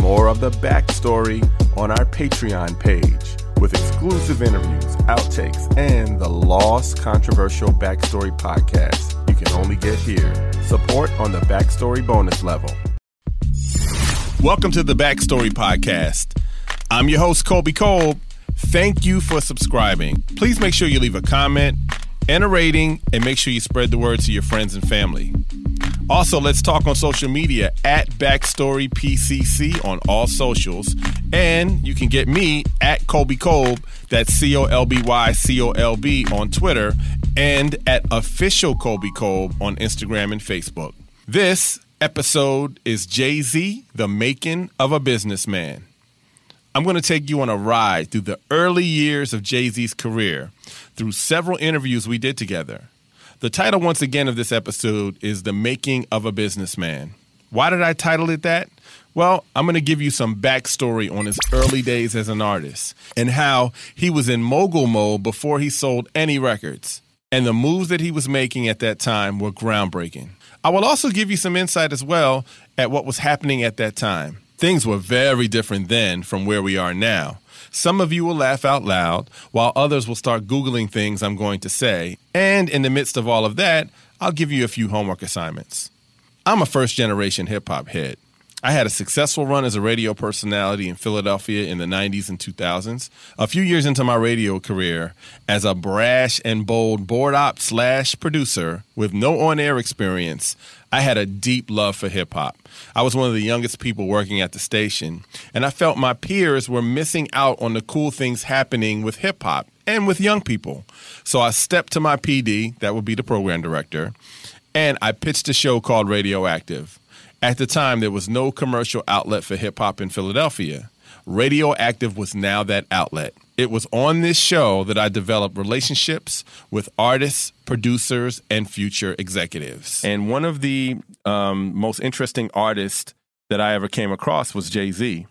more of the backstory on our Patreon page with exclusive interviews, outtakes, and the Lost Controversial Backstory podcast you can only get here. Support on the Backstory bonus level. Welcome to the Backstory podcast. I'm your host, Colby Colb. Thank you for subscribing. Please make sure you leave a comment and a rating, and make sure you spread the word to your friends and family. Also, let's talk on social media at Backstory PCC on all socials. And you can get me at Colby Colb, that's C O L B Y C O L B on Twitter, and at Official Colby Colb on Instagram and Facebook. This episode is Jay Z, the making of a businessman. I'm going to take you on a ride through the early years of Jay Z's career through several interviews we did together. The title, once again, of this episode is The Making of a Businessman. Why did I title it that? Well, I'm going to give you some backstory on his early days as an artist and how he was in mogul mode before he sold any records. And the moves that he was making at that time were groundbreaking. I will also give you some insight as well at what was happening at that time. Things were very different then from where we are now. Some of you will laugh out loud, while others will start Googling things I'm going to say. And in the midst of all of that, I'll give you a few homework assignments. I'm a first generation hip hop head. I had a successful run as a radio personality in Philadelphia in the 90s and 2000s. A few years into my radio career, as a brash and bold board op slash producer with no on air experience, I had a deep love for hip hop. I was one of the youngest people working at the station, and I felt my peers were missing out on the cool things happening with hip hop and with young people. So I stepped to my PD, that would be the program director, and I pitched a show called Radioactive. At the time, there was no commercial outlet for hip hop in Philadelphia. Radioactive was now that outlet. It was on this show that I developed relationships with artists, producers, and future executives. And one of the um, most interesting artists that I ever came across was Jay Z.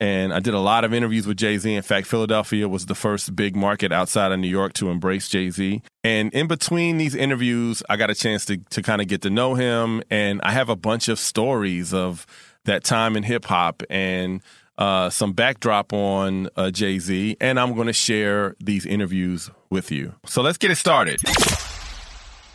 And I did a lot of interviews with Jay Z. In fact, Philadelphia was the first big market outside of New York to embrace Jay Z. And in between these interviews, I got a chance to, to kind of get to know him. And I have a bunch of stories of that time in hip hop and uh, some backdrop on uh, Jay Z, and I'm going to share these interviews with you. So let's get it started.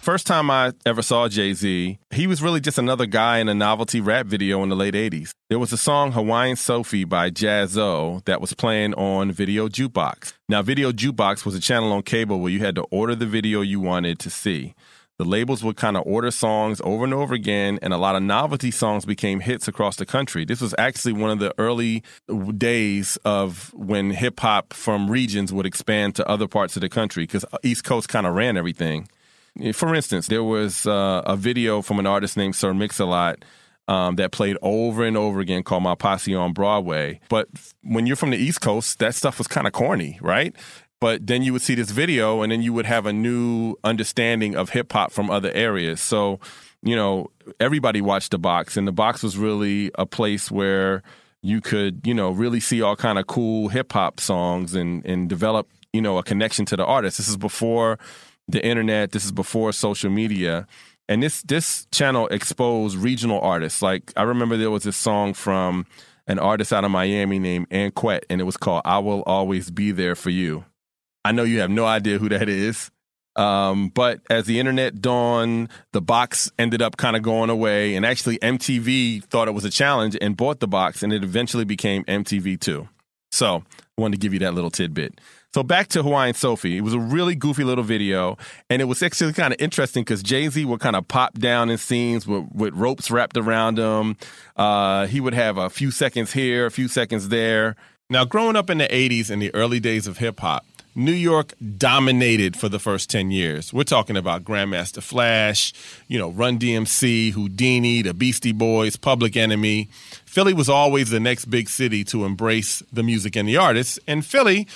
First time I ever saw Jay Z, he was really just another guy in a novelty rap video in the late 80s. There was a song Hawaiian Sophie by Jaz-O that was playing on Video Jukebox. Now, Video Jukebox was a channel on cable where you had to order the video you wanted to see. The labels would kind of order songs over and over again, and a lot of novelty songs became hits across the country. This was actually one of the early days of when hip hop from regions would expand to other parts of the country because uh, East Coast kind of ran everything. For instance, there was uh, a video from an artist named Sir Mix-a-Lot um, that played over and over again called My Posse on Broadway. But when you're from the East Coast, that stuff was kind of corny, right? but then you would see this video and then you would have a new understanding of hip hop from other areas. So, you know, everybody watched the box and the box was really a place where you could, you know, really see all kind of cool hip hop songs and and develop, you know, a connection to the artist. This is before the internet, this is before social media. And this this channel exposed regional artists. Like I remember there was this song from an artist out of Miami named Anquette, and it was called I Will Always Be There for You. I know you have no idea who that is. Um, but as the internet dawned, the box ended up kind of going away. And actually, MTV thought it was a challenge and bought the box, and it eventually became MTV2. So I wanted to give you that little tidbit. So back to Hawaiian Sophie. It was a really goofy little video, and it was actually kind of interesting because Jay Z would kind of pop down in scenes with, with ropes wrapped around him. Uh, he would have a few seconds here, a few seconds there. Now, growing up in the 80s and the early days of hip hop, New York dominated for the first 10 years. We're talking about Grandmaster Flash, you know, Run DMC, Whodini, the Beastie Boys, Public Enemy. Philly was always the next big city to embrace the music and the artists. And Philly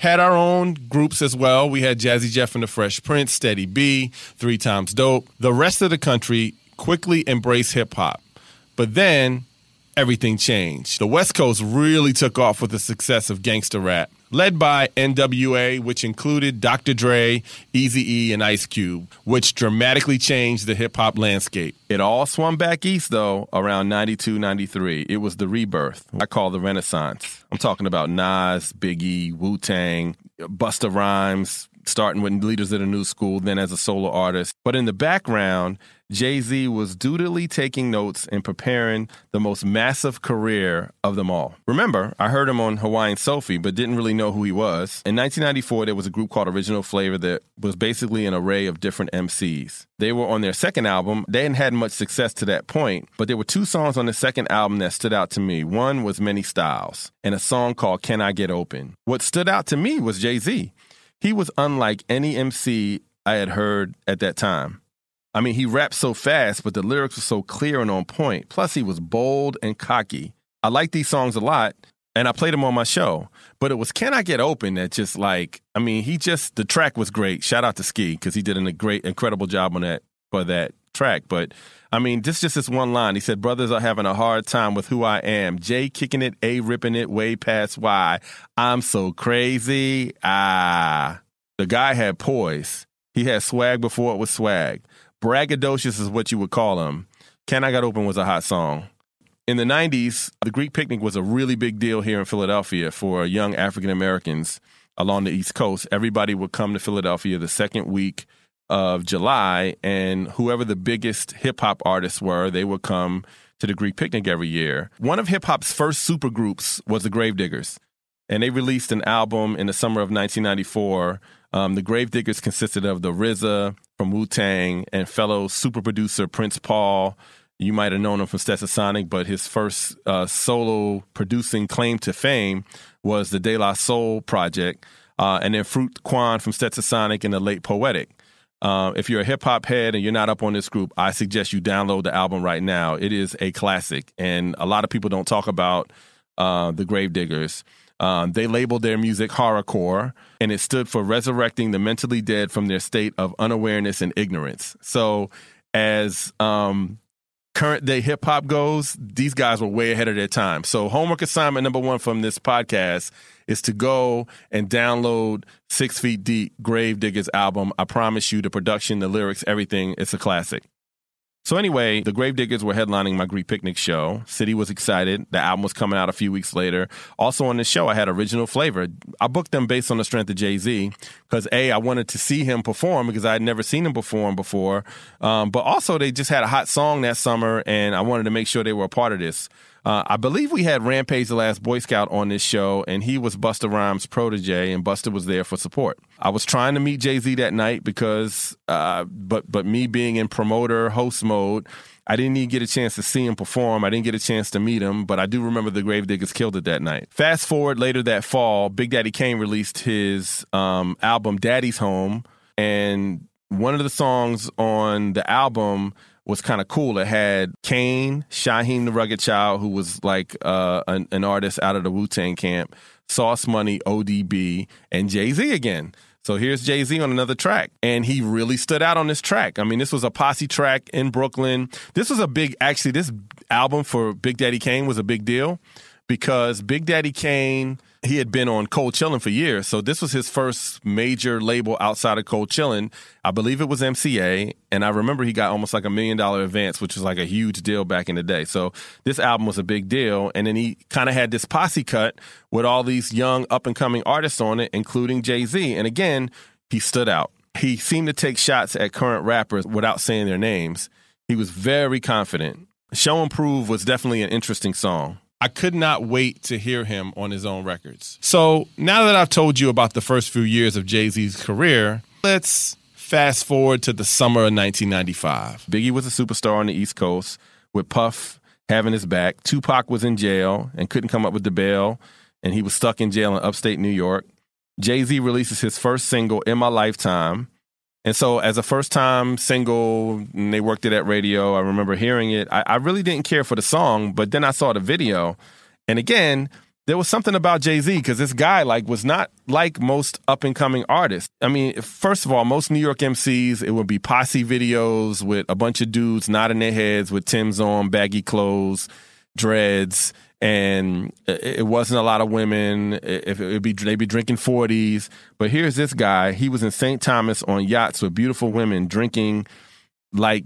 had our own groups as well. We had Jazzy Jeff and the Fresh Prince, Steady B, Three Times Dope. The rest of the country quickly embraced hip hop. But then everything changed. The West Coast really took off with the success of gangster rap led by NWA, which included Dr. Dre, Easy E, and Ice Cube, which dramatically changed the hip hop landscape. It all swung back east, though, around 92, 93. It was the rebirth. I call the Renaissance. I'm talking about Nas, Biggie, Wu Tang, Busta Rhymes, starting with Leaders of the New School, then as a solo artist. But in the background, Jay Z was dutifully taking notes and preparing the most massive career of them all. Remember, I heard him on Hawaiian Sophie, but didn't really know who he was. In 1994, there was a group called Original Flavor that was basically an array of different MCs. They were on their second album. They hadn't had much success to that point, but there were two songs on the second album that stood out to me. One was Many Styles, and a song called Can I Get Open. What stood out to me was Jay Z. He was unlike any MC I had heard at that time. I mean, he rapped so fast, but the lyrics were so clear and on point. Plus, he was bold and cocky. I like these songs a lot, and I played them on my show. But it was "Can I Get Open" that just like, I mean, he just the track was great. Shout out to Ski because he did a great, incredible job on that for that track. But I mean, just just this one line. He said, "Brothers are having a hard time with who I am. J kicking it, A ripping it way past Y. I'm so crazy." Ah, the guy had poise. He had swag before it was swag. Braggadocious is what you would call him. Can I Got Open was a hot song. In the 90s, the Greek picnic was a really big deal here in Philadelphia for young African Americans along the East Coast. Everybody would come to Philadelphia the second week of July, and whoever the biggest hip hop artists were, they would come to the Greek picnic every year. One of hip hop's first supergroups was the Gravediggaz, and they released an album in the summer of 1994 um, the Gravediggaz consisted of the RZA from Wu Tang and fellow super producer Prince Paul. You might have known him from Stetsasonic, but his first uh, solo producing claim to fame was the De La Soul project, uh, and then Frukwan from Stetsasonic and the Late Poetic. Uh, if you're a hip hop head and you're not up on this group, I suggest you download the album right now. It is a classic, and a lot of people don't talk about uh, the Gravediggaz. Um, they labeled their music horrorcore, and it stood for resurrecting the mentally dead from their state of unawareness and ignorance. So, as um, current day hip hop goes, these guys were way ahead of their time. So, homework assignment number one from this podcast is to go and download Six Feet Deep Gravediggaz album. I promise you, the production, the lyrics, everything, it's a classic. So anyway, the Gravediggaz were headlining my Greek Picnic show. City was excited. The album was coming out a few weeks later. Also on the show, I had original flavor. I booked them based on the strength of Jay Z because a I wanted to see him perform because I had never seen him perform before. Um, but also they just had a hot song that summer, and I wanted to make sure they were a part of this. Uh, I believe we had Rampage the Last Boy Scout on this show, and he was Busta Rhymes' protege, and Busta was there for support. I was trying to meet Jay Z that night because, uh, but but me being in promoter host mode, I didn't even get a chance to see him perform. I didn't get a chance to meet him, but I do remember the Gravediggaz killed it that night. Fast forward later that fall, Big Daddy Kane released his um, album Daddy's Home, and one of the songs on the album was kind of cool. It had Kane, Shyheim the Rugged Child, who was like uh, an, an artist out of the Wu Tang camp, Sauce Money, ODB, and Jay Z again. So here's Jay Z on another track. And he really stood out on this track. I mean, this was a posse track in Brooklyn. This was a big, actually, this album for Big Daddy Kane was a big deal because Big Daddy Kane he had been on Cold Chillin' for years, so this was his first major label outside of Cold Chillin'. I believe it was MCA, and I remember he got almost like a million dollar advance, which was like a huge deal back in the day. So this album was a big deal, and then he kind of had this posse cut with all these young up and coming artists on it, including Jay Z. And again, he stood out. He seemed to take shots at current rappers without saying their names. He was very confident. Show and Prove was definitely an interesting song. I could not wait to hear him on his own records. So now that I've told you about the first few years of Jay Z's career, let's fast forward to the summer of 1995. Biggie was a superstar on the East Coast with Puff having his back. Tupac was in jail and couldn't come up with the bail, and he was stuck in jail in upstate New York. Jay Z releases his first single, In My Lifetime, and so, as a first time single, they worked it at radio. I remember hearing it. I, I, really didn't care for the song, but then I saw the video. And again, there was something about Jay Z because this guy like was not like most up and coming artists. I mean, first of all, most New York MCs, it would be posse videos with a bunch of dudes nodding their heads with Tim's on, baggy clothes, dreads, and it wasn't a lot of women. If it be, they'd be drinking forties. But here's this guy. He was in St. Thomas on yachts with beautiful women drinking like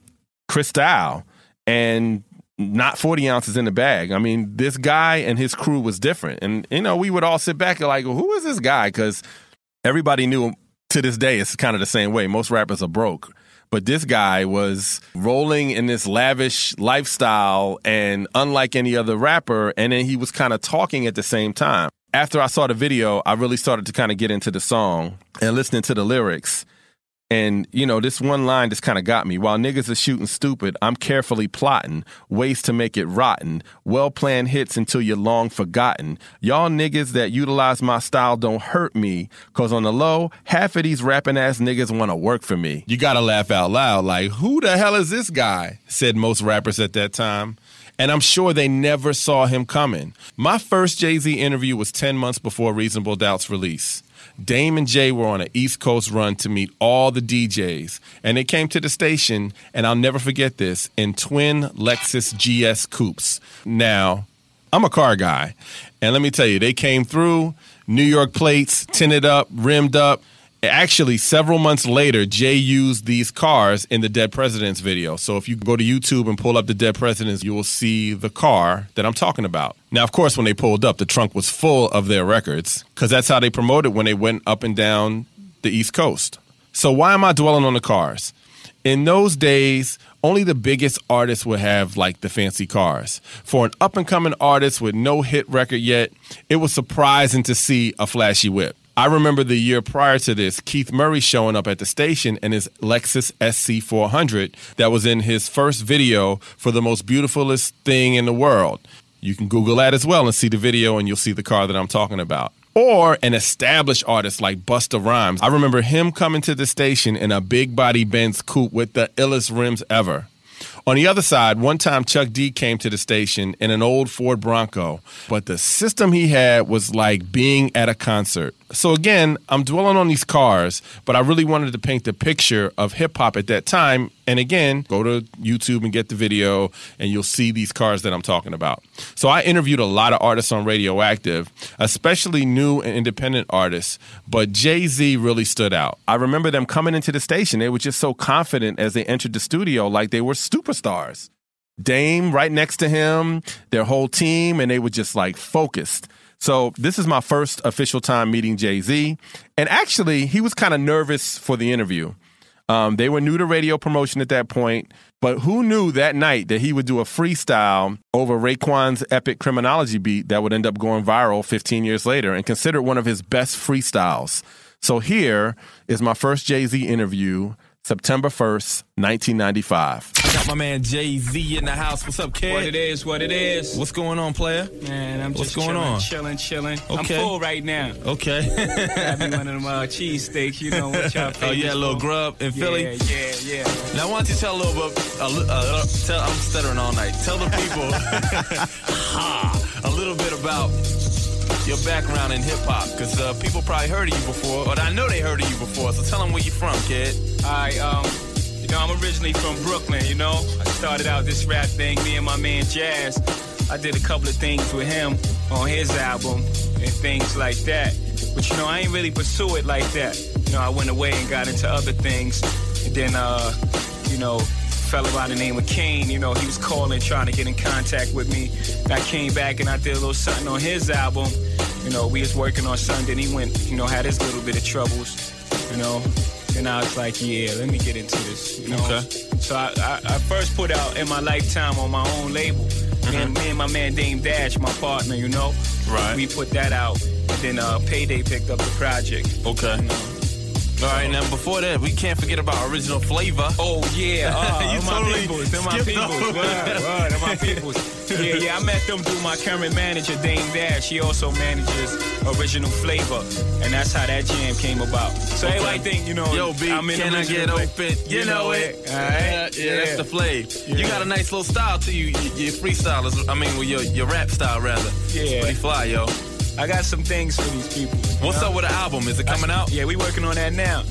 Cristal and not 40 ounces in the bag. I mean, this guy and his crew was different. And, you know, we would all sit back and like, well, who is this guy? Because everybody knew him to this day. It's kind of the same way. Most rappers are broke. But this guy was rolling in this lavish lifestyle and unlike any other rapper. And then he was kind of talking at the same time. After I saw the video, I really started to kind of get into the song and listening to the lyrics. And, you know, this one line just kind of got me. While niggas are shooting stupid, I'm carefully plotting ways to make it rotten. Well planned hits until you're long forgotten. Y'all niggas that utilize my style don't hurt me, cause on the low, half of these rapping ass niggas wanna work for me. You gotta laugh out loud, like, who the hell is this guy? said most rappers at that time. And I'm sure they never saw him coming. My first Jay Z interview was 10 months before Reasonable Doubt's release. Dame and Jay were on an East Coast run to meet all the DJs. And they came to the station, and I'll never forget this, in twin Lexus GS coupes. Now, I'm a car guy. And let me tell you, they came through, New York plates, tinted up, rimmed up. Actually, several months later, Jay used these cars in the Dead Presidents video. So if you go to YouTube and pull up the Dead Presidents, you will see the car that I'm talking about. Now, of course, when they pulled up, the trunk was full of their records because that's how they promoted when they went up and down the East Coast. So why am I dwelling on the cars? In those days, only the biggest artists would have like the fancy cars. For an up and coming artist with no hit record yet, it was surprising to see a flashy whip. I remember the year prior to this, Keith Murray showing up at the station in his Lexus SC400 that was in his first video for the most beautifulest thing in the world. You can Google that as well and see the video, and you'll see the car that I'm talking about. Or an established artist like Busta Rhymes. I remember him coming to the station in a big body Benz coupe with the illest rims ever. On the other side, one time Chuck D came to the station in an old Ford Bronco, but the system he had was like being at a concert. So again, I'm dwelling on these cars, but I really wanted to paint the picture of hip hop at that time. And again, go to YouTube and get the video, and you'll see these cars that I'm talking about. So I interviewed a lot of artists on Radioactive, especially new and independent artists, but Jay Z really stood out. I remember them coming into the station, they were just so confident as they entered the studio, like they were superstars. Dame right next to him, their whole team, and they were just like focused. So this is my first official time meeting Jay Z, and actually he was kind of nervous for the interview. Um, they were new to radio promotion at that point, but who knew that night that he would do a freestyle over Raekwon's epic criminology beat that would end up going viral 15 years later and considered one of his best freestyles. So here is my first Jay Z interview September 1st, 1995. I got my man Jay Z in the house. What's up, kid? What it is, what it is. What's going on, player? Man, I'm What's just going chilling, on? chilling, chilling. Okay. I'm full right now. Okay. Got me one of them uh, cheese steaks, you know what y'all oh, yeah, a little grub in Philly. Yeah, yeah, yeah. Now, why don't you tell a little bit? A, li- uh, tell, I'm stuttering all night. Tell the people a little bit about your background in hip hop, because uh, people probably heard of you before, or I know they heard of you before. So tell them where you're from, kid. I, um, you know, I'm originally from Brooklyn, you know. I started out this rap thing, me and my man Jaz. I did a couple of things with him on his album and things like that. But, you know, I ain't really pursue it like that. You know, I went away and got into other things. And then, uh, you know, fella by the name of Kane, you know, he was calling, trying to get in contact with me. I came back and I did a little something on his album. You know, we was working on something. He went, you know, had his little bit of troubles, you know. And I was like, yeah, let me get into this, you know. Okay. So I, I, I first put out in my lifetime on my own label. Me, and, me and my man Dame Dash, my partner, you know. Right. We put that out. Then uh, Payday picked up the project. Okay. You know. All right, now before that, we can't forget about original flavor. Oh yeah, uh, You them my totally peoples, them my peoples, over word, that. word, them my peoples. Yeah, yeah, I met them through my current manager, Dame Dash. He also manages Original Flavor, and that's how that jam came about. So Okay. everybody think, you know, Yo, B, I'm in can I get Flavor. open? You, know, it. all right? Yeah, yeah, that's the flav. You got a nice little style to you. y- Your freestylers. I mean, well, your your rap style rather. Yeah. It's pretty fly, yo. I got some things for these people. What's know? up with the album? Is it coming out? Yeah, we working on that now.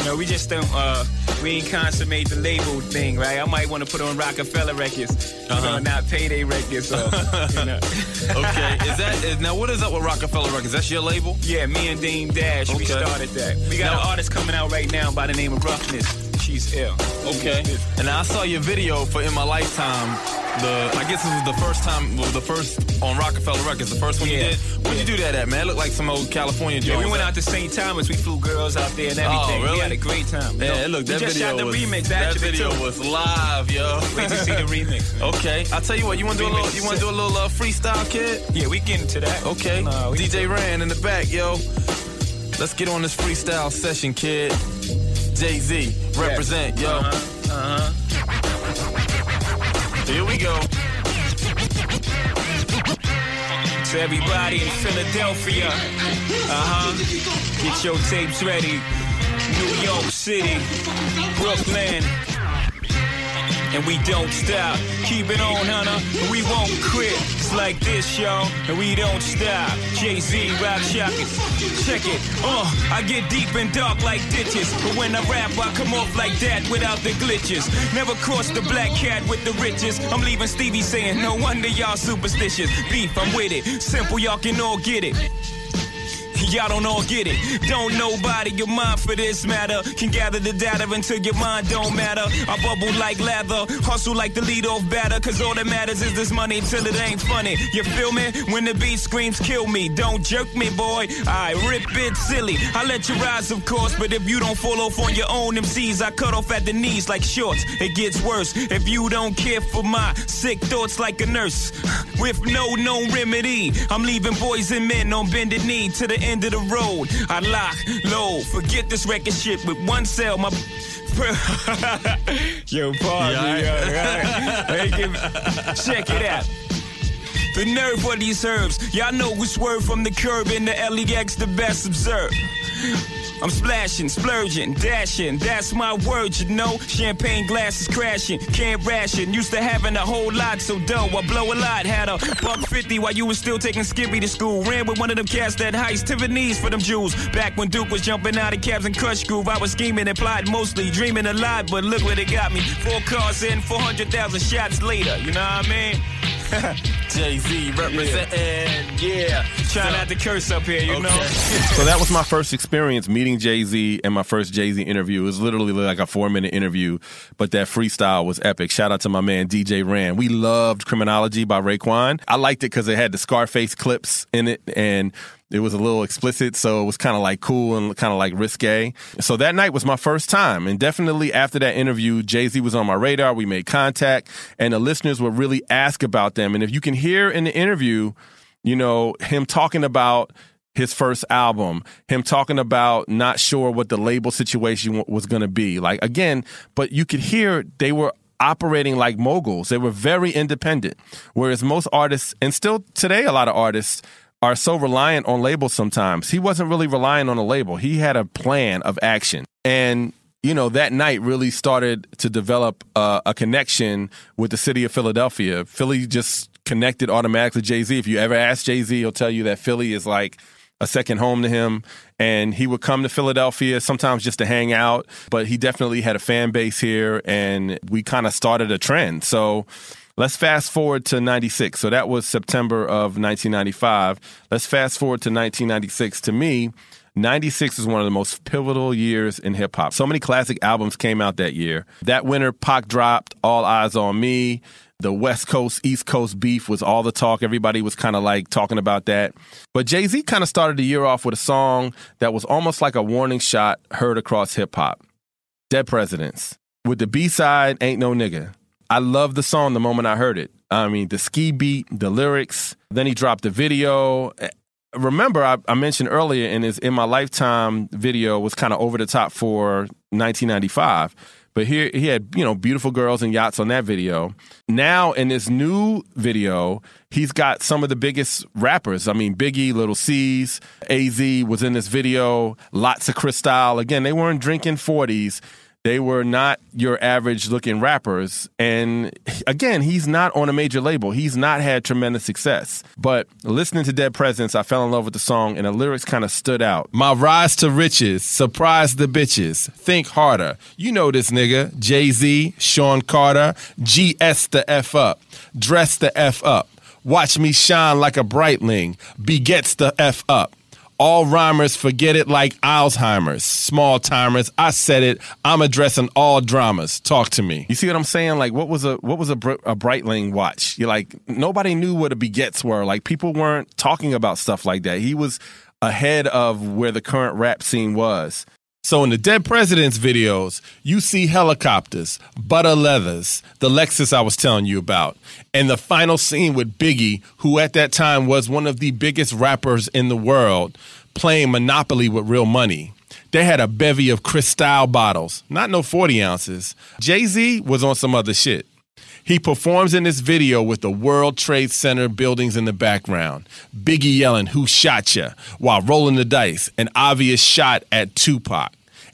You know, we just don't, uh, we ain't consummate the label thing, right? I might want to put on Roc-A-Fella Records, uh-huh. you know, not Payday Records. So, you know. okay, is that is, now? What is up with Roc-A-Fella Records? That's your label? Yeah, me and Dame Dash, okay. we started that. We got now, an artist coming out right now by the name of Roughness. She's ill. Okay. And I saw your video for In My Lifetime. The I guess this was the first time, well, the first on Roc-A-Fella Records, the first one yeah. you did. Where'd yeah. you do that at, man? It looked like some old California. Yeah, we went out to St. Thomas. We flew girls out there and oh, everything. Oh, really? We had a great time. Yeah, look, that just video shot the was, remix. That video too. was live, yo. Wait to see the remix. Man. Okay, I'll tell you what. You want to do a little? You want to do a little uh, freestyle, kid? Yeah, we get into that. Okay. Uh, DJ Ran in the back, yo. Let's get on this freestyle session, kid. Jay Z, represent, yo. Uh-huh. Uh-huh. Here we go. To everybody in Philadelphia, uh-huh. Get your tapes ready. New York City, Brooklyn and we don't stop. Keep it on, Hunter, we won't quit. It's like this, y'all, and we don't stop. Jay-Z, Rock Shockers, check it. Uh, I get deep and dark like ditches, but when I rap, I come off like that without the glitches. Never cross the black cat with the riches. I'm leaving Stevie saying, no wonder y'all superstitious. Beef, I'm with it. Simple, y'all can all get it. Y'all don't all get it. Don't nobody your mind for this matter. Can gather the data until your mind don't matter. I bubble like leather, hustle like the lead off batter. Cause all that matters is this money till it ain't funny. You feel me? When the beat screams, kill me. Don't jerk me, boy. I rip it silly. I let you rise, of course. But if you don't fall off on your own MCs, I cut off at the knees like shorts. It gets worse if you don't care for my sick thoughts like a nurse. With no known remedy, I'm leaving boys and men on bended knee to the end of the road. I lock, low, forget this record shit with one cell. My Yo, pause yeah, yo. Check it out. The nerve of these herbs. Y'all know we swerve from the curb in the LEX, the best observed. I'm splashing, splurging, dashing. That's my word, you know. Champagne glasses crashing, can't ration. Used to having a whole lot, so dough. I blow a lot. Had a buck fifty while you was still taking Skippy to school. Ran with one of them cats that heist Tiffany's for them jewels. Back when Duke was jumping out of cabs and Krush Groove, I was scheming and plotting, mostly dreaming a lot. But look what it got me. Four cars in, 400,000 shots later. You know what I mean? Jay Z representing. Yeah. yeah. Try so, not to curse up here, you okay. know? so that was my first experience meeting Jay Z and my first Jay Z interview. It was literally like a four minute interview, but that freestyle was epic. Shout out to my man DJ Ran. We loved Criminology by Raekwon. I liked it because it had the Scarface clips in it and it was a little explicit, so it was kind of like cool and kind of like risque. So that night was my first time. And definitely after that interview, Jay Z was on my radar. We made contact, and the listeners would really ask about them. And if you can hear in the interview, you know, him talking about his first album, him talking about not sure what the label situation was going to be. Like, again, but you could hear they were operating like moguls. They were very independent. Whereas most artists, and still today, a lot of artists, are so reliant on labels sometimes. He wasn't really relying on a label. He had a plan of action. And you know, that night really started to develop uh, a connection with the city of Philadelphia. Philly just connected automatically Jay Z. If you ever ask Jay Z, he'll tell you that Philly is like a second home to him. And he would come to Philadelphia sometimes just to hang out, but he definitely had a fan base here, and we kind of started a trend. So Let's fast forward to 96. So that was September of 1995. Let's fast forward to 1996. To me, 96 is one of the most pivotal years in hip hop. So many classic albums came out that year. That winter, Pac dropped All Eyes on Me. The West Coast, East Coast beef was all the talk. Everybody was kind of like talking about that. But Jay Z kind of started the year off with a song that was almost like a warning shot heard across hip hop Dead Presidents. With the B side, Ain't No Nigga. I loved the song the moment I heard it. I mean, the ski beat, the lyrics. Then he dropped the video. Remember, I, I mentioned earlier in his "In My Lifetime" video was kind of over the top for 1995. But here he had, you know, beautiful girls and yachts on that video. Now in this new video, he's got some of the biggest rappers. I mean, Biggie, Little C's, AZ was in this video, lots of Cristal. Again, they weren't drinking 40s They were not your average looking rappers. And again, he's not on a major label. He's not had tremendous success. But listening to Dead Presidents, I fell in love with the song and the lyrics kind of stood out. My rise to riches, surprise the bitches, think harder. You know this nigga, Jay Z, Sean Carter, GS the F up, dress the F up. Watch me shine like a Breitling, begets the F up. All rhymers forget it like Alzheimer's. Small timers, I said it. I'm addressing all dramas. Talk to me. You see what I'm saying? Like, what was a what was a, a Breitling watch? You're like nobody knew what a baguettes were. Like people weren't talking about stuff like that. He was ahead of where the current rap scene was. So in the Dead Presidents videos, you see helicopters, butter leathers, the Lexus I was telling you about, and the final scene with Biggie, who at that time was one of the biggest rappers in the world, playing Monopoly with real money. They had a bevy of Cristal bottles, not no 40 ounces. Jay Z was on some other shit. He performs in this video with the World Trade Center buildings in the background. Biggie yelling, Who shot ya? while rolling the dice, an obvious shot at Tupac.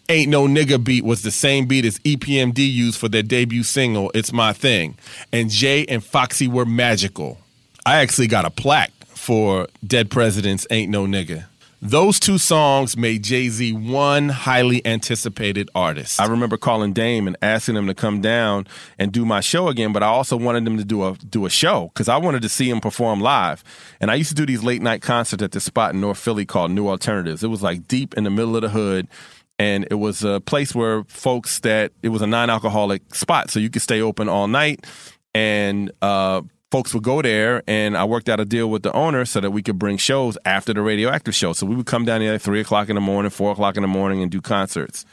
Ain't No Nigga beat was the same beat as EPMD used for their debut single, It's My Thing. And Jay and Foxy were magical. I actually got a plaque for Dead Presidents Ain't No Nigga. Those two songs made Jay Z one highly anticipated artist. I remember calling Dame and asking him to come down and do my show again, but I also wanted him to do a do a show because I wanted to see him perform live. And I used to do these late night concerts at this spot in North Philly called New Alternatives. It was like deep in the middle of the hood and it was a place where folks that it was a non-alcoholic spot so you could stay open all night and uh, folks would go there and i worked out a deal with the owner so that we could bring shows after the radioactive show so we would come down there at 3 o'clock in the morning 4 o'clock in the morning and do concerts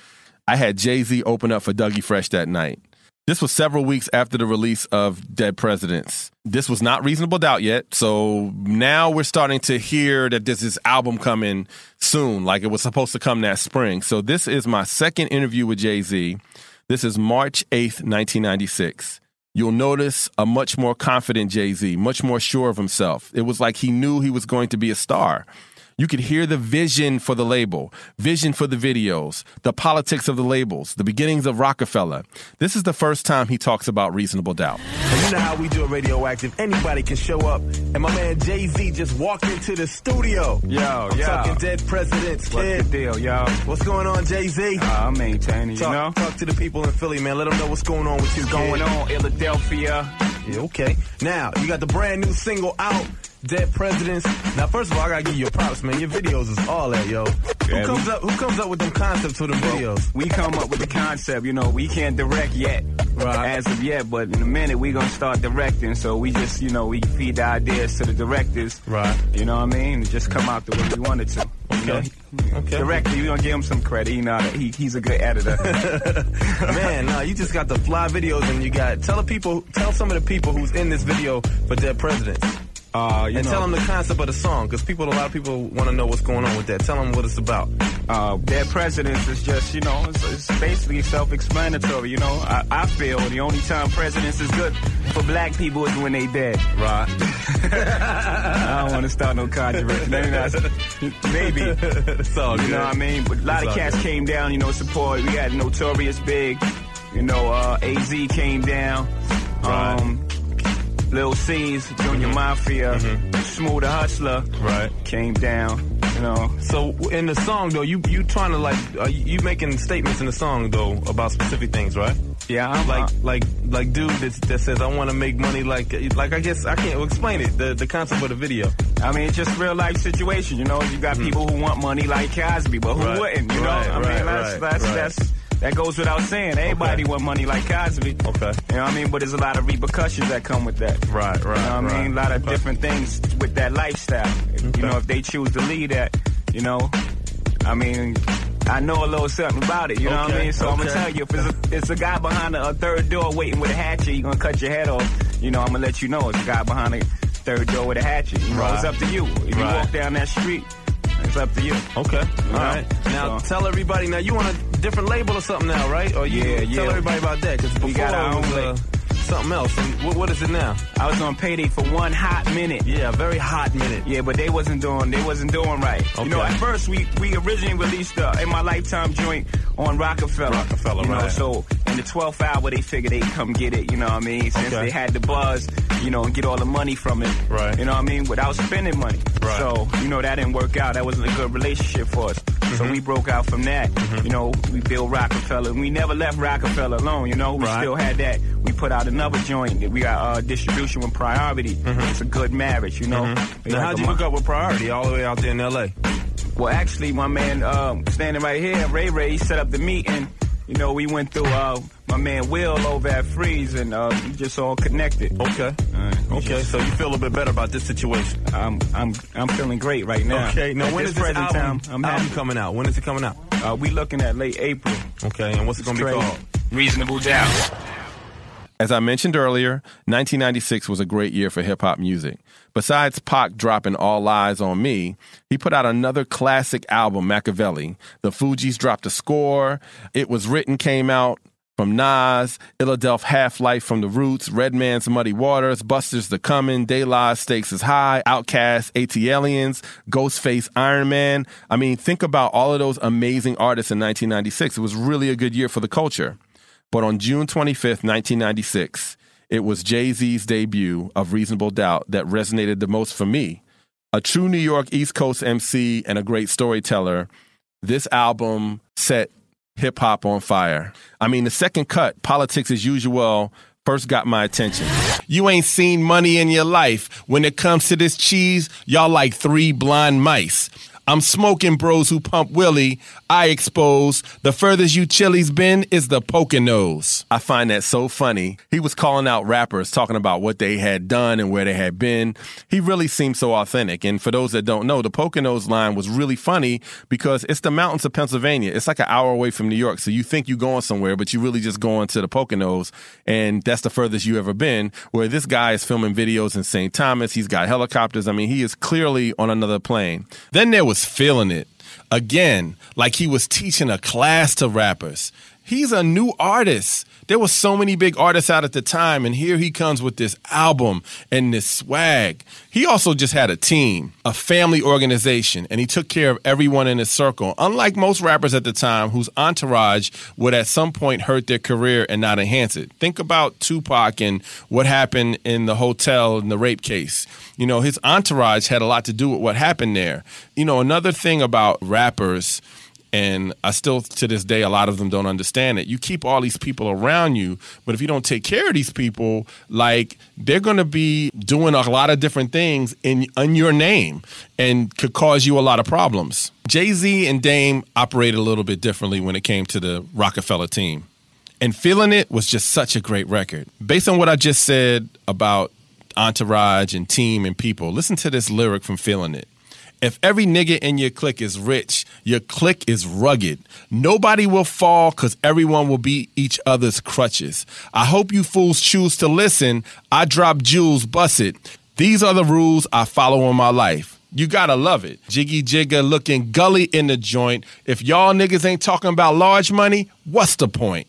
i had jay-z open up for dougie fresh that night this was several weeks after the release of Dead Presidents. This was not Reasonable Doubt yet, so now we're starting to hear that there's this is album coming soon, like it was supposed to come that spring. So this is my second interview with Jay Z. This is March 8th, 1996. You'll notice a much more confident Jay Z, much more sure of himself. It was like he knew he was going to be a star. You could hear the vision for the label, vision for the videos, the politics of the labels, the beginnings of Roc-A-Fella. This is the first time he talks about reasonable doubt. And you know how we do a radioactive. Anybody can show up. And my man Jay Z just walked into the studio. Yo, I'm yo. talking dead presidents, What's kid. the deal, y'all? What's going on, Jay Z? Uh, I'm maintaining, you know? talk, talk to the people in Philly, man. Let them know what's going on with you. Going kid. on, Philadelphia. Yeah, okay. Now, you got the brand new single out, Dead Presidents. Now, first of all, I gotta give you your props, man. Your videos is all that, yo. Yeah, who comes we- up who comes up with them concepts for them videos? We come up with the concept, you know, we can't direct yet. Right. As of yet, but in a minute we gonna start directing. So we just, you know, we feed the ideas to the directors. Right. You know what I mean? Just come out the way we wanted to. You know, Okay. Okay. Director, you gonna give him some credit. You know that he, he's a good editor. Man, nah, you just got the fly videos and you got tell the people tell some of the people who's in this video for Dead Presidents. Uh, you And know, tell them the concept of the song, because people, a lot of people want to know what's going on with that. Tell them what it's about. uh, their presidents is just, you know, it's, it's basically self-explanatory. You know, I, I feel the only time presidents is good for black people is when they dead. Right. I don't want to start no controversy. Maybe, that's, maybe it's all good. You know what I mean? But a lot It's of cats good. came down, you know, support. We had Notorious Big, you know, uh, AZ came down. Right. Um, Lil' Cease, Junior mm-hmm. Mafia, mm-hmm. Smooth the Hustler Right. came down, you know. So in the song though, you you trying to like, are you making statements in the song though about specific things, right? Yeah, I'm Like like, like like dude that, that says I want to make money like like I guess I can't explain it the the concept of the video. I mean, it's just real life situation, you know. You got mm-hmm. people who want money like Cosby, but who Mm-hmm. Right. wouldn't, you know? Right, I mean, that's, right, that's, right. that's, that goes without saying. Everybody Okay. want money like Cosby. Okay. You know what I mean? But there's a lot of repercussions that come with that. Right, right, You know what I right. mean? A lot of Okay. different things with that lifestyle. Okay. You know, if they choose to lead that, you know, I mean, I know a little something about it. You know what I mean? So I'm gonna tell you, if it's a, it's a guy behind a, a third door waiting with a hatchet, you're gonna cut your head off. You know, I'm gonna let you know it's a guy behind a third door with a hatchet. You know, Right. it's up to you. If you Right. walk down that street, it's up to you. Okay. All know? right. Now So- tell everybody. Now you on a different label or something now, right? Or you Yeah, tell yeah. everybody about that because before got our own uh, label. something else. What, what is it now? I was on payday for one hot minute. Yeah, a very hot minute. Yeah, but they wasn't doing they wasn't doing right. Okay. You know, at first we we originally released the in my lifetime joint on Roc-A-Fella. Roc-A-Fella, you know, so in the 12th hour they figured they'd come get it. You know what I mean? Since Okay. they had the buzz, you know, and get all the money from it. Right. You know what I mean? Without spending money. Right. So you know that didn't work out. That wasn't a good relationship for us. Mm-hmm. So we broke out from that. You know, we built Roc-A-Fella. and We never left Roc-A-Fella alone. You know, we Right. still had that. We put out another joint. We got uh, distribution with Priority. It's a good marriage. You know. Mm-hmm. Now, like how'd you hook up with Priority all the way out there in L.A.? well, actually, my man um, standing right here, Ray Ray, he set up the meeting. You know, we went through uh, my man Will over at Freeze, and uh, we just all connected. Okay. Alright. Okay, so you feel a little bit better about this situation. I'm I'm I'm feeling great right now. Okay, now At when this present album, time, I'm album happy. coming out? When is it coming out? Uh, we looking at late April. Okay, and what's it going to be called? Reasonable doubt. As I mentioned earlier, 1996 was a great year for hip hop music. Besides Pac dropping All Eyes on Me, he put out another classic album, Makaveli. The Fugees dropped a score. It Was Written came out from Nas, Illadelph Half Life from The Roots, Redman's Muddy Waters, Busta's The Comin', De La Stakes is High, OutKast, AT Aliens, Ghostface, Iron Man. I mean, think about all of those amazing artists in 1996. It was really a good year for the culture. But on June 25th, 1996, it was Jay Z's debut of Reasonable Doubt that resonated the most for me. A true New York East Coast MC and a great storyteller, this album set hip hop on fire. I mean, the second cut, Politics as Usual, first got my attention. You ain't seen money in your life. When it comes to this cheese, y'all like three blind mice. I'm smoking bros who pump Willie. I expose. The furthest you chilies been is the Poconos. I find that so funny. He was calling out rappers, talking about what they had done and where they had been. He really seemed so authentic. And for those that don't know, the Poconos line was really funny because it's the mountains of Pennsylvania. It's like an hour away from New York. So you think you're going somewhere, but you really just going to the Poconos. And that's the furthest you ever been. Where this guy is filming videos in St. Thomas. He's got helicopters. I mean, he is clearly on another plane. Then there was feeling it. Again, like he was teaching a class to rappers. He's a new artist. There were so many big artists out at the time, and here he comes with this album and this swag. He also just had a team, a family organization, and he took care of everyone in his circle. Unlike most rappers at the time whose entourage would at some point hurt their career and not enhance it. Think about Tupac and what happened in the hotel in the rape case. You know, his entourage had a lot to do with what happened there. You know, another thing about rappers and I still to this day a lot of them don't understand it. You keep all these people around you, but if you don't take care of these people, like they're going to be doing a lot of different things in in your name and could cause you a lot of problems. Jay-Z and Dame operated a little bit differently when it came to the Roc-A-Fella team. And Feeling It was just such a great record. Based on what I just said about entourage and team and people, listen to this lyric from Feeling It. If every nigga in your clique is rich, your clique is rugged. Nobody will fall because everyone will be each other's crutches. I hope you fools choose to listen. I drop jewels, bust it. These are the rules I follow in my life. You gotta love it. Jiggy Jigga looking gully in the joint. If y'all niggas ain't talking about large money, what's the point?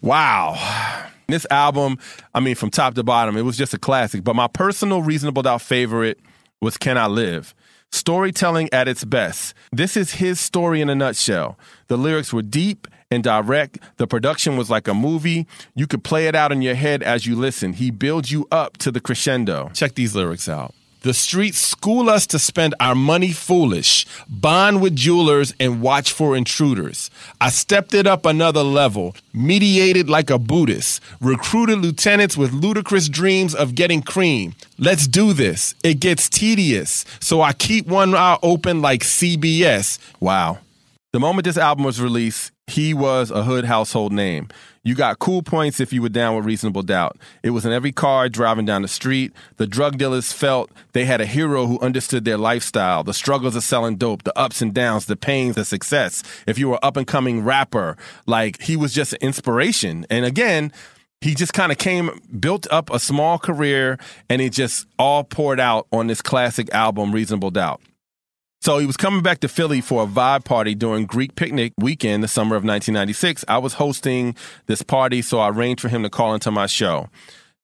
Wow. This album, I mean, from top to bottom, it was just a classic. But my personal Reasonable Doubt favorite was Can I Live? Storytelling at its best. This is his story in a nutshell. The lyrics were deep and direct. The production was like a movie. You could play it out in your head as you listen. He builds you up to the crescendo. Check these lyrics out. The streets school us to spend our money foolish, bond with jewelers, and watch for intruders. I stepped it up another level, mediated like a Buddhist, recruited lieutenants with ludicrous dreams of getting cream. Let's do this. It gets tedious, so I keep one eye open like CBS. Wow. The moment this album was released, he was a hood household name. You got cool points if you were down with reasonable doubt. It was in every car driving down the street. The drug dealers felt they had a hero who understood their lifestyle, the struggles of selling dope, the ups and downs, the pains, the success. If you were up and coming rapper, like he was just an inspiration. And again, he just kind of came, built up a small career, and it just all poured out on this classic album, Reasonable Doubt. So he was coming back to Philly for a vibe party during Greek Picnic weekend, the summer of 1996. I was hosting this party, so I arranged for him to call into my show.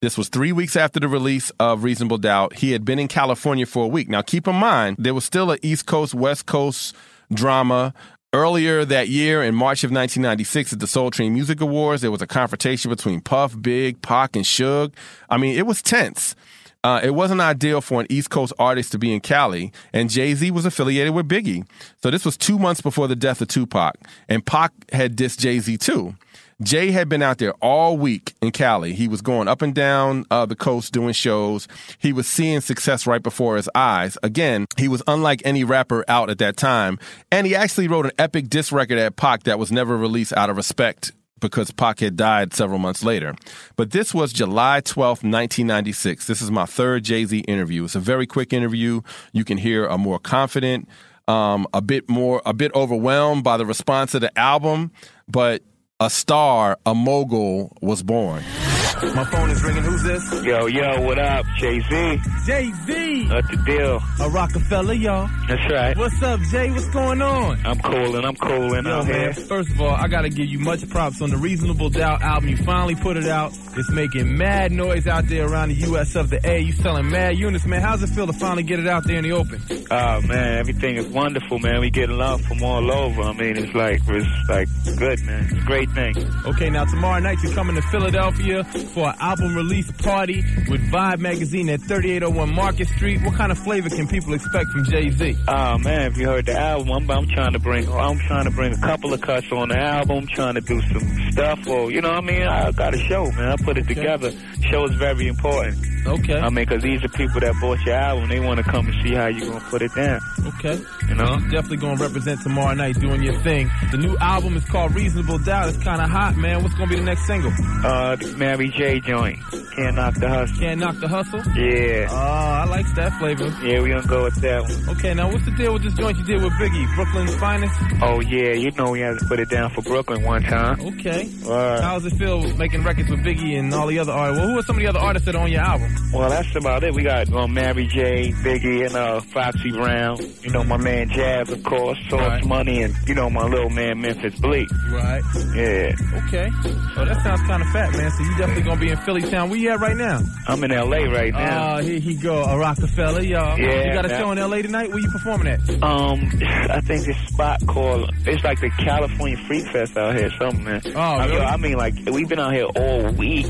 This was three weeks after the release of Reasonable Doubt. He had been in California for a week. Now, keep in mind, there was still an East Coast, West Coast drama. Earlier that year, in March of 1996, at the Soul Train Music Awards, there was a confrontation between Puff, Big, Pac, and Suge. I mean, it was tense. Uh, it wasn't ideal for an East Coast artist to be in Cali, and Jay Z was affiliated with Biggie. So this was two months before the death of Tupac, and Pac had dissed Jay Z too. Jay had been out there all week in Cali. He was going up and down uh, the coast doing shows. He was seeing success right before his eyes. Again, he was unlike any rapper out at that time. And he actually wrote an epic diss record at Pac that was never released out of respect because Pac had died several months later. But this was July 12th, 1996. This is my third Jay Z interview. It's a very quick interview. You can hear a more confident, um, a bit more, a bit overwhelmed by the response to the album, but a star, a mogul was born. My phone is ringing. Who's this? Yo, yo, what up? Jay Z. Jay Z. What the deal? A Roc-A-Fella, y'all. That's right. What's up, Jay? What's going on? I'm cooling. I'm cooling Yo, out man, here. first of all, I gotta give you much props on the Reasonable Doubt album. You finally put it out. It's making mad noise out there around the U.S. of the A. You selling mad units, man. How's it feel to finally get it out there in the open? Oh man, everything is wonderful, man. We getting love from all over. I mean, it's like it's like good, man. It's a great thing. Okay, now tomorrow night you're coming to Philadelphia for an album release party with Vibe Magazine at 3801 Market Street. What kind of flavor can people expect from Jay Z? Oh man, if you heard the album, I'm, I'm trying to bring I'm trying to bring a couple of cuts on the album, trying to do some stuff or you know what I mean. I got a show, man. I put it together. Show is very important. Okay, I mean, because these are people that bought your album. They want to come and see how you're gonna put it down. okay. You know? You're definitely gonna represent tomorrow night doing your thing. The new album is called Reasonable Doubt. It's kind of hot, man. What's gonna be the next single? Uh, Mary J joint. Can't knock the hustle. Can't knock the hustle. Yeah. Oh, I like that flavor. Yeah, we gonna go with that one. Okay, now what's the deal with this joint you did with Biggie, Brooklyn's finest? Oh yeah, you know we had to put it down for Brooklyn one time. Okay. Uh, How does it feel making records with Biggie and all the other artists? Well, who are some of the other artists that are on your album? well, that's about it. We got um, Mary J, Biggie, and uh, Foxy Brown. You know my man Jaz, of course, Sauce Right. Money, and you know my little man Memphis Bleek. Right. Yeah, Okay. Oh, that sounds kind of fat, man. So you definitely gonna be in Philly town. Where you at right now? I'm in L.A. right now. Uh, here he go, a Roc-A-Fella, y'all. Yeah, You got a show in L.A. tonight? Where you performing at? Um, I think this spot called it's like the California Freak Fest out here, something man. Oh, I, really? I mean, like we've been out here all week.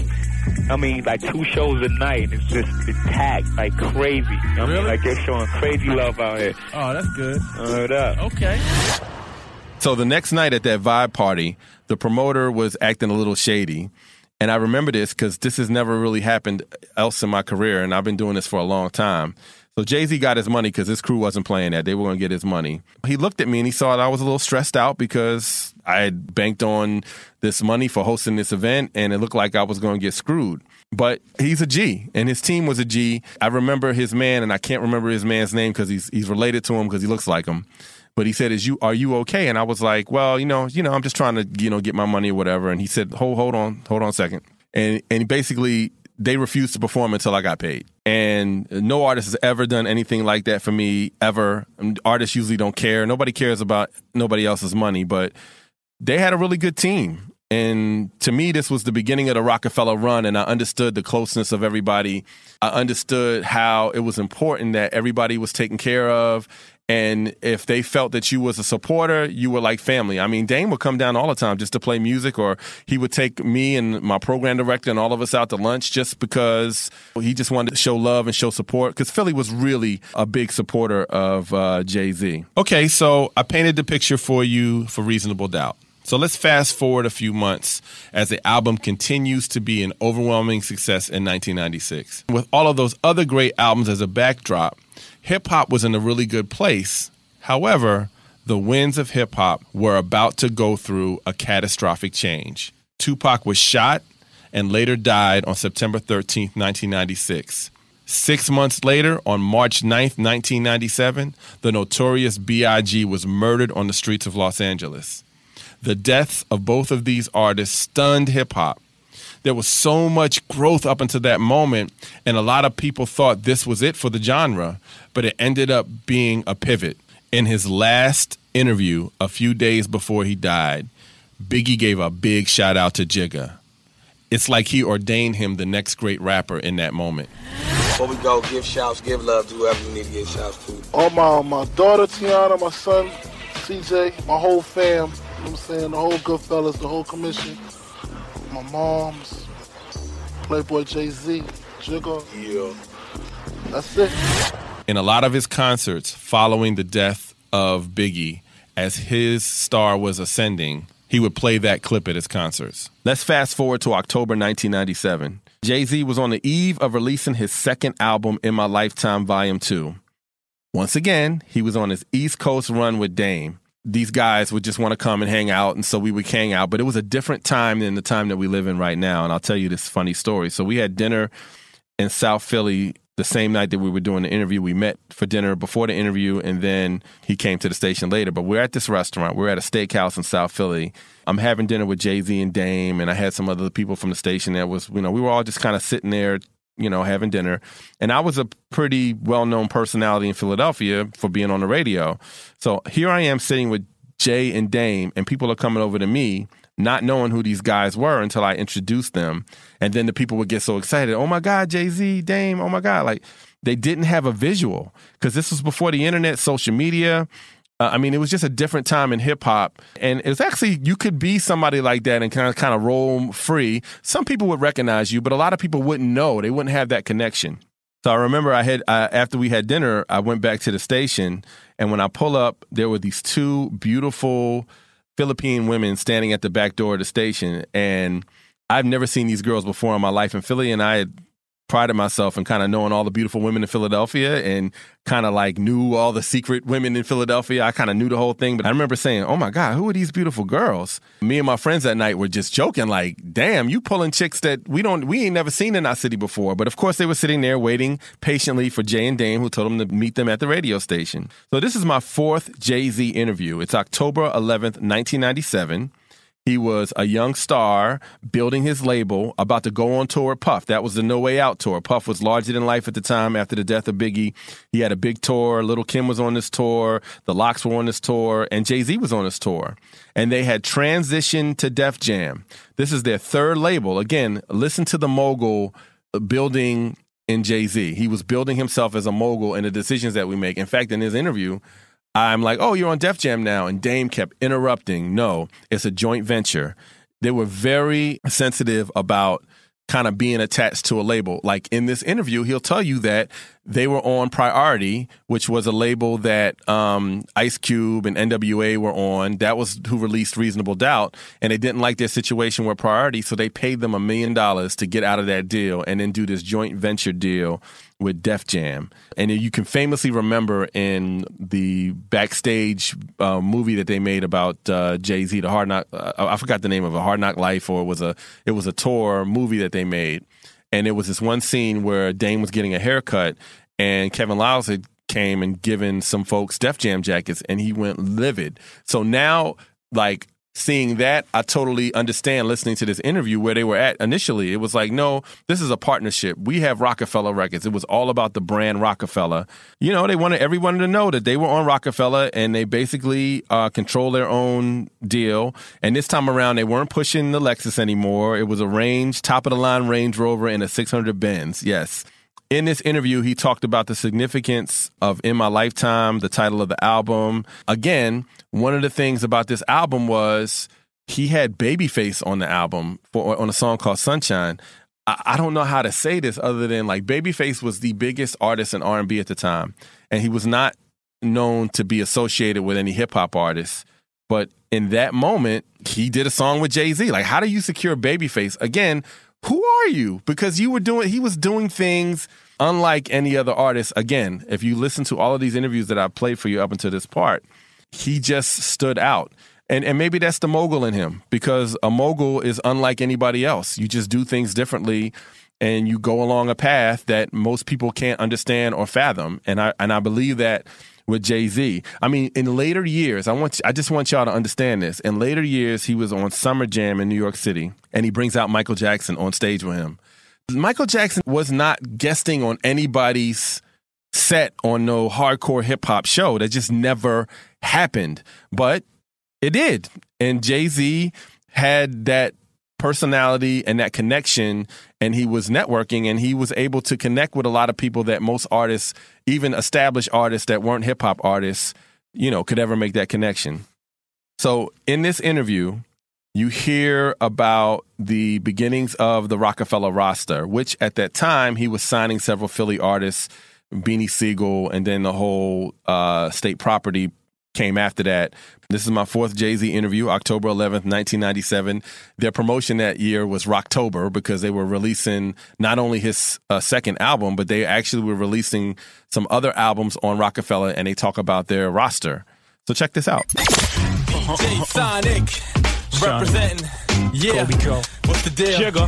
I mean, like two shows a night. It's just it's packed like crazy. I mean, Really? like they're showing crazy love out here. Oh, that's good. Word up. Okay. So the next night at that vibe party, the promoter was acting a little shady. And I remember this because this has never really happened else in my career, and I've been doing this for a long time. So Jay Z got his money because his crew wasn't playing that. They were going to get his money. He looked at me and he saw that I was a little stressed out because I had banked on this money for hosting this event, and it looked like I was going to get screwed. But he's a G, and his team was a G. I remember his man, and I can't remember his man's name because he's he's related to him because he looks like him. But he said, "Is you are you okay?" And I was like, "Well, you know, you know, I'm just trying to you know get my money or whatever." And he said, "Hold hold on, hold on a second. And and basically they refused to perform until I got paid. And no artist has ever done anything like that for me ever. Artists usually don't care. Nobody cares about nobody else's money, but they had a really good team. And to me, this was the beginning of the Roc-A-Fella run, and I understood the closeness of everybody. I understood how it was important that everybody was taken care of. And if they felt that you was a supporter, you were like family. I mean, Dame would come down all the time just to play music, or he would take me and my program director and all of us out to lunch just because he just wanted to show love and show support. Because Philly was really a big supporter of uh, Jay Z. Okay, so I painted the picture for you for Reasonable Doubt. So let's fast forward a few months as the album continues to be an overwhelming success in 1996. With all of those other great albums as a backdrop, hip hop was in a really good place. However, the winds of hip hop were about to go through a catastrophic change. Tupac was shot and later died on September 13th, 1996. Six months later, on March 9th, 1997, the notorious B.I.G. was murdered on the streets of Los Angeles. The deaths of both of these artists stunned hip hop. There was so much growth up until that moment, and a lot of people thought this was it for the genre, but it ended up being a pivot. In his last interview, a few days before he died, Biggie gave a big shout out to Jigga. It's like he ordained him the next great rapper in that moment. Before we go, give shouts, give love to whoever you need to give shouts to. All my my daughter Tiana, my son CJ, my whole fam. You know what I'm saying? The whole Goodfellas, the whole commission. My mom's, Playboy Jay Z, Jigga. Yeah. That's it. In a lot of his concerts following the death of Biggie, as his star was ascending, he would play that clip at his concerts. Let's fast forward to October 1997. Jay Z was on the eve of releasing his second album, In My Lifetime, Volume 2. Once again, he was on his East Coast run with Dame. These guys would just want to come and hang out, and so we would hang out. But it was a different time than the time that we live in right now. And I'll tell you this funny story. So we had dinner in South Philly the same night that we were doing the interview. We met for dinner before the interview, and then he came to the station later. But we're at this restaurant. We're at a steakhouse in South Philly. I'm having dinner with Jay Z and Dame, and I had some other people from the station that was, you know, we were all just kind of sitting there, you know, having dinner. And I was a pretty well known personality in Philadelphia for being on the radio. So here I am sitting with Jay and Dame, and people are coming over to me not knowing who these guys were until I introduced them. And then the people would get so excited. Oh my God, Jay Z, Dame, oh my God. Like they didn't have a visual because this was before the internet, social media. Uh, I mean, it was just a different time in hip hop. And it's actually, you could be somebody like that and kind of, kind of roll free. Some people would recognize you, but a lot of people wouldn't know. They wouldn't have that connection. So I remember I had, uh, after we had dinner, I went back to the station. And when I pull up, there were these two beautiful, Philippine women standing at the back door of the station. And I've never seen these girls before in my life in Philly. And I had prided myself in kind of knowing all the beautiful women in Philadelphia and kind of like knew all the secret women in Philadelphia. I kind of knew the whole thing, but I remember saying, "Oh my god, who are these beautiful girls?" Me and my friends that night were just joking like, "Damn, you pulling chicks that we don't we ain't never seen in our city before." But of course, they were sitting there waiting patiently for Jay and Dame who told them to meet them at the radio station. So this is my fourth Jay-Z interview. It's October 11th, 1997. He was a young star building his label, about to go on tour Puff. That was the No Way Out tour. Puff was larger than life at the time after the death of Biggie. He had a big tour. Little Kim was on this tour. The LOX were on this tour. And Jay Z was on this tour. And they had transitioned to Def Jam. This is their third label. Again, listen to the mogul building in Jay Z. He was building himself as a mogul in the decisions that we make. In fact, in his interview, I'm like, oh, you're on Def Jam now. And Dame kept interrupting. No, it's a joint venture. They were very sensitive about kind of being attached to a label. Like in this interview, he'll tell you that they were on Priority, which was a label that um, Ice Cube and NWA were on. That was who released Reasonable Doubt. And they didn't like their situation with Priority, so they paid them a million dollars to get out of that deal and then do this joint venture deal with Def Jam. And you can famously remember in the backstage uh, movie that they made about uh, Jay Z, the Hard Knock, uh, I forgot the name of it, Hard Knock Life, or it was a it was a tour movie that they made. And it was this one scene where Dame was getting a haircut, and Kevin Liles had came and given some folks Def Jam jackets, and he went livid. So now, like seeing that, I totally understand listening to this interview where they were at initially. It was like, no, this is a partnership. We have Roc-A-Fella Records. It was all about the brand Roc-A-Fella. You know, they wanted everyone to know that they were on Roc-A-Fella and they basically uh, control their own deal. And this time around, they weren't pushing the Lexus anymore. It was a range, top of the line Range Rover and a 600 Benz. Yes. In this interview, he talked about the significance of In My Lifetime, the title of the album. Again, one of the things about this album was he had Babyface on the album for, on a song called Sunshine. I, I don't know how to say this other than like Babyface was the biggest artist in R&B at the time, and he was not known to be associated with any hip hop artists. But in that moment, he did a song with Jay Z. Like, how do you secure Babyface? Again, who are you? Because you were doing, he was doing things unlike any other artist. Again, if you listen to all of these interviews that I played for you up until this part, he just stood out. And, and maybe that's the mogul in him because a mogul is unlike anybody else. You just do things differently and you go along a path that most people can't understand or fathom. And I, and I believe that with Jay Z. I mean, in later years, I want I just want y'all to understand this. In later years, he was on Summer Jam in New York City, and he brings out Michael Jackson on stage with him. Michael Jackson was not guesting on anybody's set on no hardcore hip hop show. That just never happened. But it did. And Jay Z had that personality and that connection and he was networking and he was able to connect with a lot of people that most artists even established artists that weren't hip hop artists you know could ever make that connection so in this interview you hear about the beginnings of the Roc-A-Fella roster which at that time he was signing several Philly artists Beanie Sigel and then the whole uh, state property came after that. This is my fourth Jay Z interview, October 11th, 1997. Their promotion that year was Rocktober because they were releasing not only his uh, second album, but they actually were releasing some other albums on Roc-A-Fella and they talk about their roster. So check this out. DJ Sonic representing. Yeah. Colby Colb What's the deal? Sugar.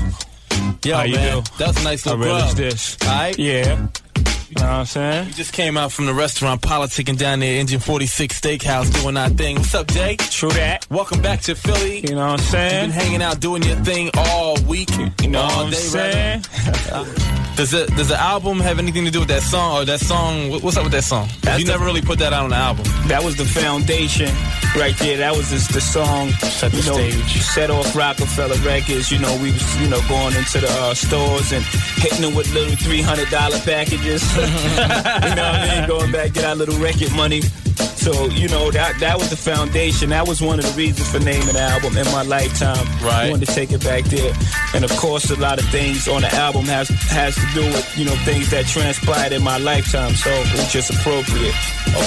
Yo, How you man. do? That's a nice I little relish grub. this. All right. Yeah. You know what I'm saying? We just came out from the restaurant politicking down there, Engine 46 Steakhouse, doing our thing. What's up, Jay? True that. Welcome back to Philly. You know what I'm You've saying? been hanging out doing your thing all week, You know all what I'm day. saying? rather. Does the does the album have anything to do with that song or that song? What's up with that song? You the- never really put that out on the album. That was the foundation right there. That was just the song. Set the you know, stage. Set off Roc-A-Fella Records. You know, we was you know going into the uh, stores and hitting them with little three hundred dollar packages. you know what I mean? Going back get our little record money. So you know that that was the foundation. That was one of the reasons for naming the album in my lifetime. Right. I wanted to take it back there, and of course, a lot of things on the album has has to do with you know things that transpired in my lifetime. So it was just appropriate.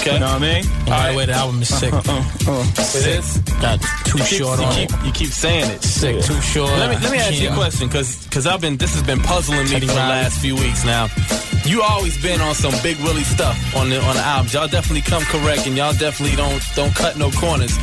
Okay. You know what I mean? By the way, the album is sick. Uh, uh-uh It is. Got too You keep, short you on keep, it. you keep saying it. Sick, too short. Let me let me ask you a question because because I've been this has been puzzling me for the last few weeks now. You always been on some Big Willie stuff on the on the albums. Y'all definitely come correct and y'all definitely don't don't cut no corners.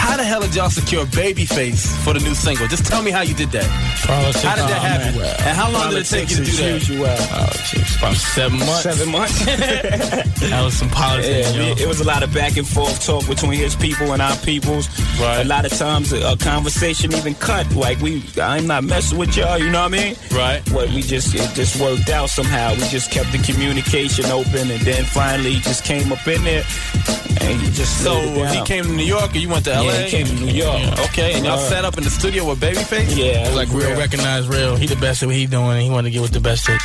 How the hell did y'all secure Babyface for the new single? Just tell me how you did that. Politics. How did that Oh, happen? man. And how long did it take you to do that? Usual. Oh, jeez, about seven months. Seven months. That was some politics, Yeah, yo. it, it was a lot of back and forth talk between his people and our peoples. Right. A lot of times a, a conversation even cut. Like we, I'm not messing with y'all. You know what I mean? Right. What we just it just worked out somehow. We just kept the communication open, and then finally he just came up in there, and he just So laid it down. he came to New York or you went to LA? Yeah, came to New York. Okay, and y'all Alright. sat up in the studio with Babyface? Yeah, like real, recognized real. He the best at what he doing, and he wanted to get with the best at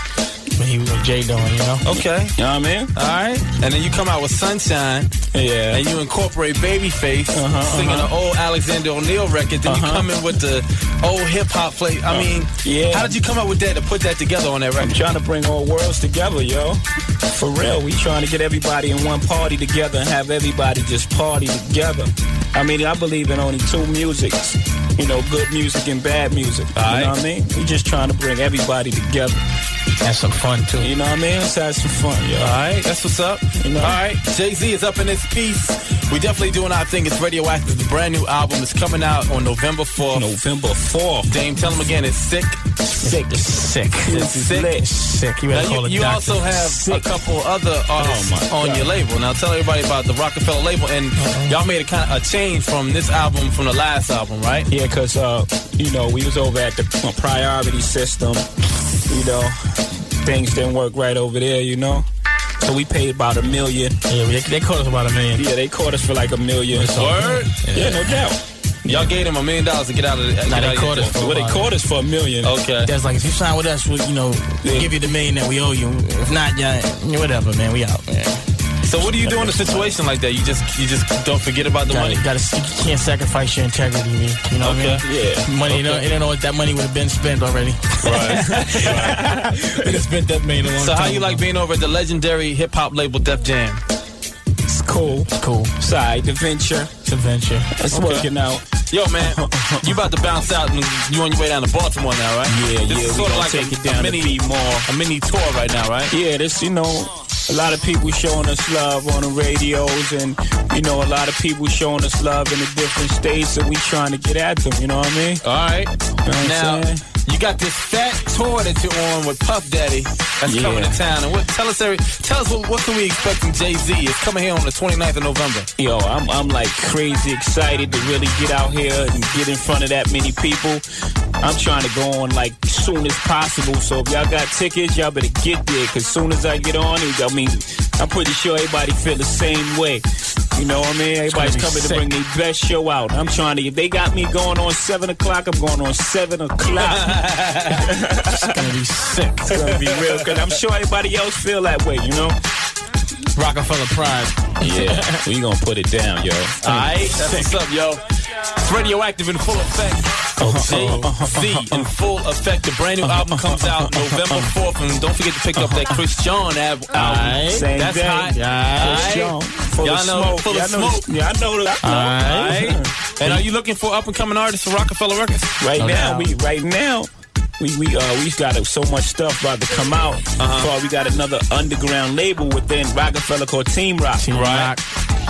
what he what Jay doing, you know? Okay. You know what I mean? All right. And then you come out with Sunshine. Yeah. And you incorporate Babyface Uh-huh, singing uh-huh. an old Alexander O'Neal record. Then you Uh-huh. come in with the old hip hop play. I mean, yeah. how did you come up with that to put that together on that record? I'm trying to bring all worlds together, yo. For real, we trying to get everybody in one party together and have everybody just party together. I mean, I believe in only two musics. You know, good music and bad music. You Aight. know what I mean? We just trying to bring everybody together. That's some fun, too. You know what I mean? Let's have some fun, yo. All right, that's what's up. You know? All right, Jay Z is up in this piece. We definitely doing our thing. It's Radioactive. The brand new album is coming out on November 4th. November 4th. Dame, tell them again, it's sick. Sick. Sick. Sick. Sick. You Now, you you also have a couple other artists Oh, on God. your label. Now tell everybody about the Roc-A-Fella label, and y'all made a kind of a change from this album from the last album, right? Yeah, because, uh, you know, we was over at the uh, priority system. You know, things didn't work right over there, you know? So we paid about a million. Yeah, they, they caught us about a million. Yeah, they caught us for like a million. Word. Yeah, no doubt. Y'all gave them a million dollars to get out of the. get Nah, they out caught us for Well, they caught us for a million. Okay. That's like if you sign with us, we, you know, we'll Yeah. give you the million that we owe you. If not, yeah, yeah, whatever, man. We out, man. So what do you do in a situation like that? You just you just don't forget about the Gotta, money. gotta, you can't sacrifice your integrity, man. You know Okay. what I mean? Yeah. Money, you know, you don't know what that money would have been spent already. Right. We'd have spent that million a long so how time you like being over at the legendary hip hop label Def Jam? It's cool. It's cool. Side, adventure. venture. It's a venture. It's working out. Yo, man, you about to bounce out and you on your way down to Baltimore now, right? Yeah, this yeah, Is we sort of gonna like take a, it down a mini, B-Mall. a mini tour right now, right? Yeah, this, you know, a lot of people showing us love on the radios and, you know, a lot of people showing us love in the different states and we trying to get at them, you know what I mean? All right. what I'm now saying? You got this fat tour that you're on with Puff Daddy that's Yeah. coming to town. And what? Tell us, every, tell us what, what can we expect from Jay Z? It's coming here on the 29th of November. Yo, I'm, I'm like crazy excited to really get out here and get in front of that many people. I'm trying to go on like soon as possible. So if y'all got tickets, y'all better get there. Cause soon as I get on, I mean, I'm pretty sure everybody feel the same way. You know what I mean? Everybody's coming to bring their best show out. I'm trying to. If they got me going on seven o'clock, I'm going on seven o'clock. It's gonna be sick. it's gonna be real because I'm sure everybody else feel that way. You know? Roc-A-Fella Pride. Yeah, we gonna put it down, yo. Alright, that's what's up, yo. It's radioactive in full effect. Uh-huh. Jay-Z uh-huh. in uh-huh. full effect. The brand new album comes out November 4th. And don't forget to pick up that Christión album. Alright. Same That's day. hot. Christión, full Y'all of know, smoke. full of smoke. Yeah, I know that. Alright. And are you looking for up and coming artists for Roc-A-Fella Records? Right No now, we right now. We we uh we've got so much stuff about to come out. Uh-huh. we got another underground label within Roc-A-Fella called Team Rock. Team Rock.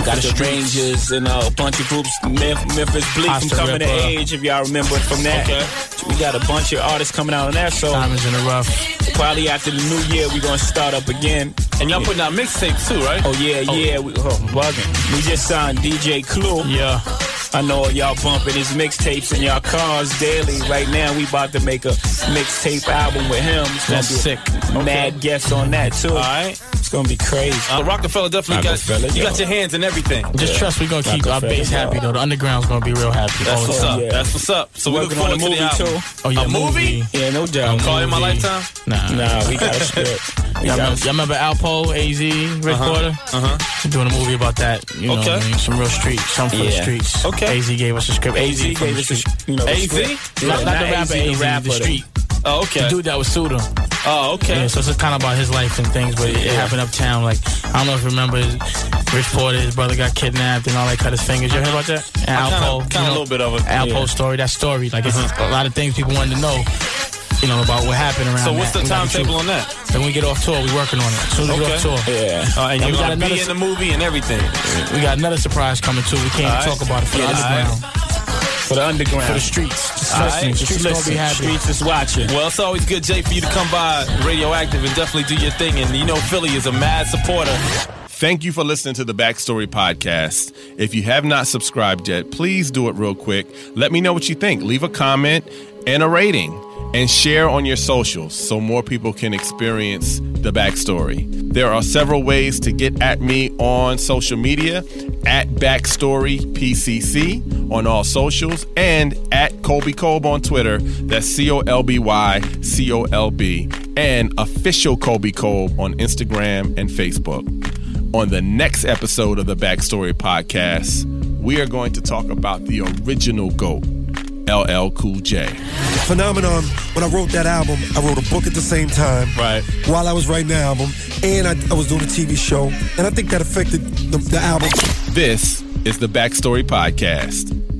Got Streets. And uh, a bunch of groups. Memphis, Bleek from Coming to Age, if y'all remember from that. Okay. We got a bunch of artists coming out on that. So Diamonds in the rough. probably after the new year, we're gonna start up again. And y'all putting out mixtapes too, right? Oh yeah, yeah, we oh, bugging. We just signed DJ Clue. Yeah. I know y'all bumping his mixtapes in y'all cars daily. Right now, we about to make a mixtape album with him. It's That's sick. Mad guests on that too. Alright. It's gonna be crazy. Uh, Roc-A-Fella definitely got Roc-A-Fella, you got your hands in everything. Just trust we're gonna keep our Roc-A-Fella, base yeah. happy though. The underground's gonna be real happy. That's all what's time. up. yeah. That's what's up. So we look Working on forward a to the movie album. too. Oh yeah, A movie? Yeah, no doubt. Call in my lifetime. Nah. Nah, we got a script. Y'all got remember, y'all remember Alpo, AZ, Rich Porter? Uh-huh. Doing a movie about that. You know Okay. what I mean? Some real streets, some for the streets. Okay. AZ gave us a script. AZ, AZ gave us a, street. you know, a AZ? script. Not, not the rapper AZ, AZ, the street. Oh, The okay. dude that was sued him. Oh, okay. Yeah, so it's kind of about his life and things, but it, it happened uptown. Like, I don't know if you remember, his, Rich Porter, his brother got kidnapped and all that cut his fingers. You heard about that? And Alpo, kinda you know, a little bit of it. Alpo's Yeah. story, that story. Like, it's a lot of things people wanted to know, you know, about what happened around So what's that. the timetable on that? Then we get off tour, we working on it. As soon as we get off tour. Yeah. Uh, and we got gonna be another- in the movie and everything. We got another surprise coming too. We can't right. talk about it for the Yeah, all underground, For the underground. for the streets. Just All listen, right. streets gonna be happy. Streets is watching. Well, it's always good, Jay, for you to come by Radioactive and definitely do your thing. And you know, Philly is a mad supporter. Thank you for listening to the Backstory Podcast. If you have not subscribed yet, please do it real quick. Let me know what you think. Leave a comment and a rating and share on your socials so more people can experience the backstory. There are several ways to get at me on social media at Backstory PCC on all socials and at Colby Colb on Twitter. That's C O L B Y C O L B and official Colby Colb on Instagram and Facebook. On the next episode of the Backstory Podcast, we are going to talk about the original GOAT, LL Cool J. Phenomenon, when I wrote that album, I wrote a book at the same time. Right. While I was writing the album, and I, I was doing a TV show, and I think that affected the, the album. This is the Backstory Podcast.